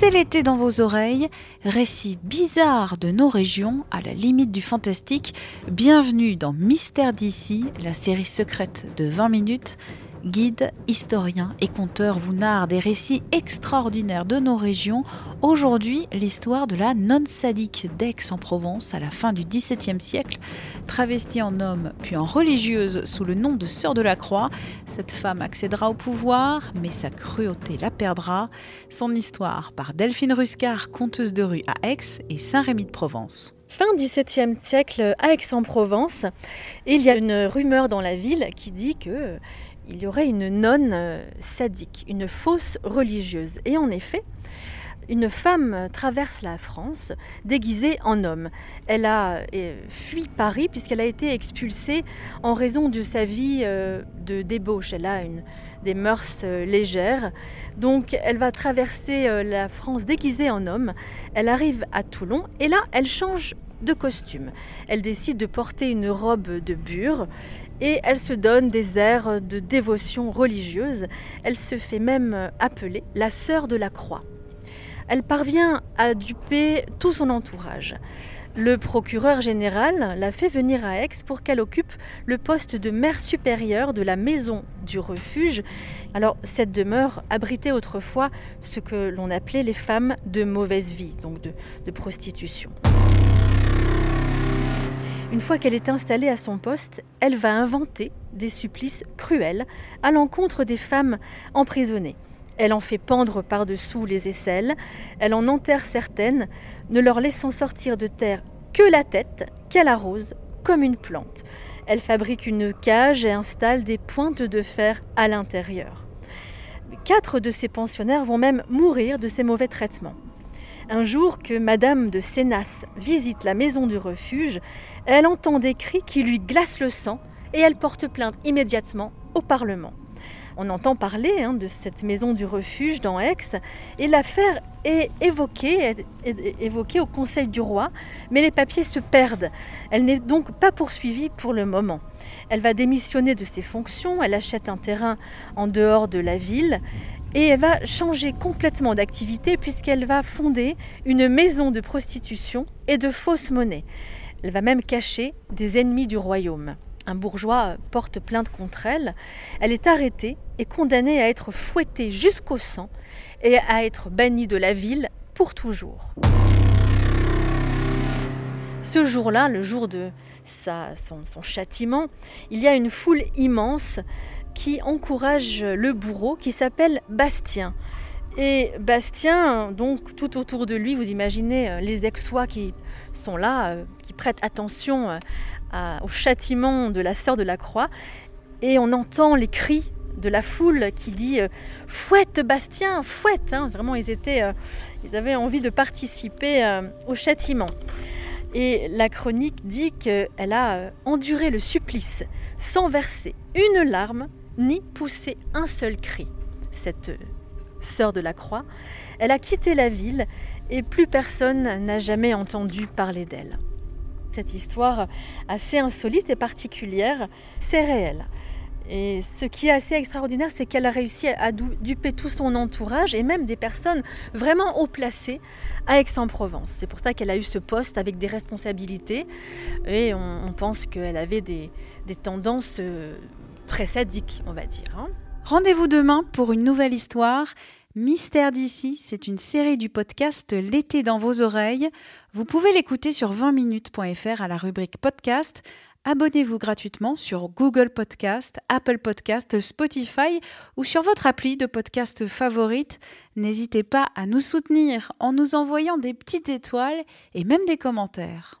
C'est l'été dans vos oreilles, récit bizarre de nos régions à la limite du fantastique. Bienvenue dans Mystère d'ici, la série secrète de 20 minutes Guide, historien et conteur vous narre des récits extraordinaires de nos régions. Aujourd'hui, l'histoire de la nonne sadique d'Aix-en-Provence à la fin du XVIIe siècle. Travestie en homme puis en religieuse sous le nom de Sœur de la Croix, cette femme accédera au pouvoir, mais sa cruauté la perdra. Son histoire par Delphine Ruscar, conteuse de rue à Aix et Saint-Rémy de Provence. Fin XVIIe siècle à Aix-en-Provence, il y a une rumeur dans la ville qui dit que il y aurait une nonne euh, sadique, une fausse religieuse. Et en effet, une femme traverse la France déguisée en homme. Elle a euh, fui Paris puisqu'elle a été expulsée en raison de sa vie euh, de débauche. Elle a des mœurs légères. Donc elle va traverser la France déguisée en homme. Elle arrive à Toulon et là, elle change de costume. Elle décide de porter une robe de bure et elle se donne des airs de dévotion religieuse. Elle se fait même appeler la sœur de la croix. Elle parvient à duper tout son entourage. Le procureur général l'a fait venir à Aix pour qu'elle occupe le poste de mère supérieure de la maison du refuge. Alors cette demeure abritait autrefois ce que l'on appelait les femmes de mauvaise vie, donc de, de prostitution. Une fois qu'elle est installée à son poste, elle va inventer des supplices cruels à l'encontre des femmes emprisonnées. Elle en fait pendre par-dessous les aisselles, elle en enterre certaines, ne leur laissant sortir de terre que la tête qu'elle arrose comme une plante. Elle fabrique une cage et installe des pointes de fer à l'intérieur. Quatre de ses pensionnaires vont même mourir de ces mauvais traitements. Un jour que Madame de Sénas visite la maison du refuge, elle entend des cris qui lui glacent le sang et elle porte plainte immédiatement au Parlement. On entend parler hein, de cette maison du refuge dans Aix et l'affaire est évoquée, est évoquée au Conseil du roi, mais les papiers se perdent. Elle n'est donc pas poursuivie pour le moment. Elle va démissionner de ses fonctions, elle achète un terrain en dehors de la ville et elle va changer complètement d'activité puisqu'elle va fonder une maison de prostitution et de fausses monnaies. Elle va même cacher des ennemis du royaume. Un bourgeois porte plainte contre elle. Elle est arrêtée et condamnée à être fouettée jusqu'au sang et à être bannie de la ville pour toujours. Ce jour-là, le jour de son châtiment, il y a une foule immense qui encourage le bourreau qui s'appelle Bastien. Et Bastien, donc tout autour de lui, vous imaginez euh, les Aixois qui sont là, euh, qui prêtent attention euh, au châtiment de la sœur de la croix. Et on entend les cris de la foule qui dit Fouette Bastien, fouette hein. Vraiment, ils, étaient, ils avaient envie de participer au châtiment. Et la chronique dit qu'elle a enduré le supplice sans verser une larme ni pousser un seul cri. Cette sœur de la croix, elle a quitté la ville et plus personne n'a jamais entendu parler d'elle. Cette histoire assez insolite et particulière, c'est réel. Et ce qui est assez extraordinaire, c'est qu'elle a réussi à duper tout son entourage et même des personnes vraiment haut placées à Aix-en-Provence. C'est pour ça qu'elle a eu ce poste avec des responsabilités et on, pense qu'elle avait des, des tendances euh, très sadique, on va dire. Hein. Rendez-vous demain pour une nouvelle histoire. Mystère d'ici, c'est une série du podcast L'été dans vos oreilles. Vous pouvez l'écouter sur 20minutes.fr à la rubrique podcast. Abonnez-vous gratuitement sur Google Podcast, Apple Podcast, Spotify ou sur votre appli de podcast favorite. N'hésitez pas à nous soutenir en nous envoyant des petites étoiles et même des commentaires.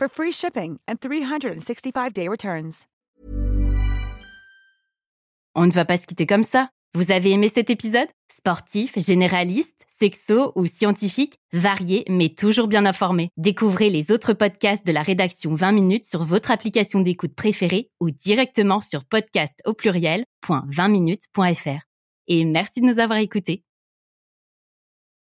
for free shipping and 365-day returns. On ne va pas se quitter comme ça. Vous avez aimé cet épisode? Sportif, généraliste, sexo ou scientifique, varié mais toujours bien informé. Découvrez les autres podcasts de la rédaction 20 minutes sur votre application d'écoute préférée ou directement sur podcast au pluriel.20minutes.fr. Et merci de nous avoir écoutés.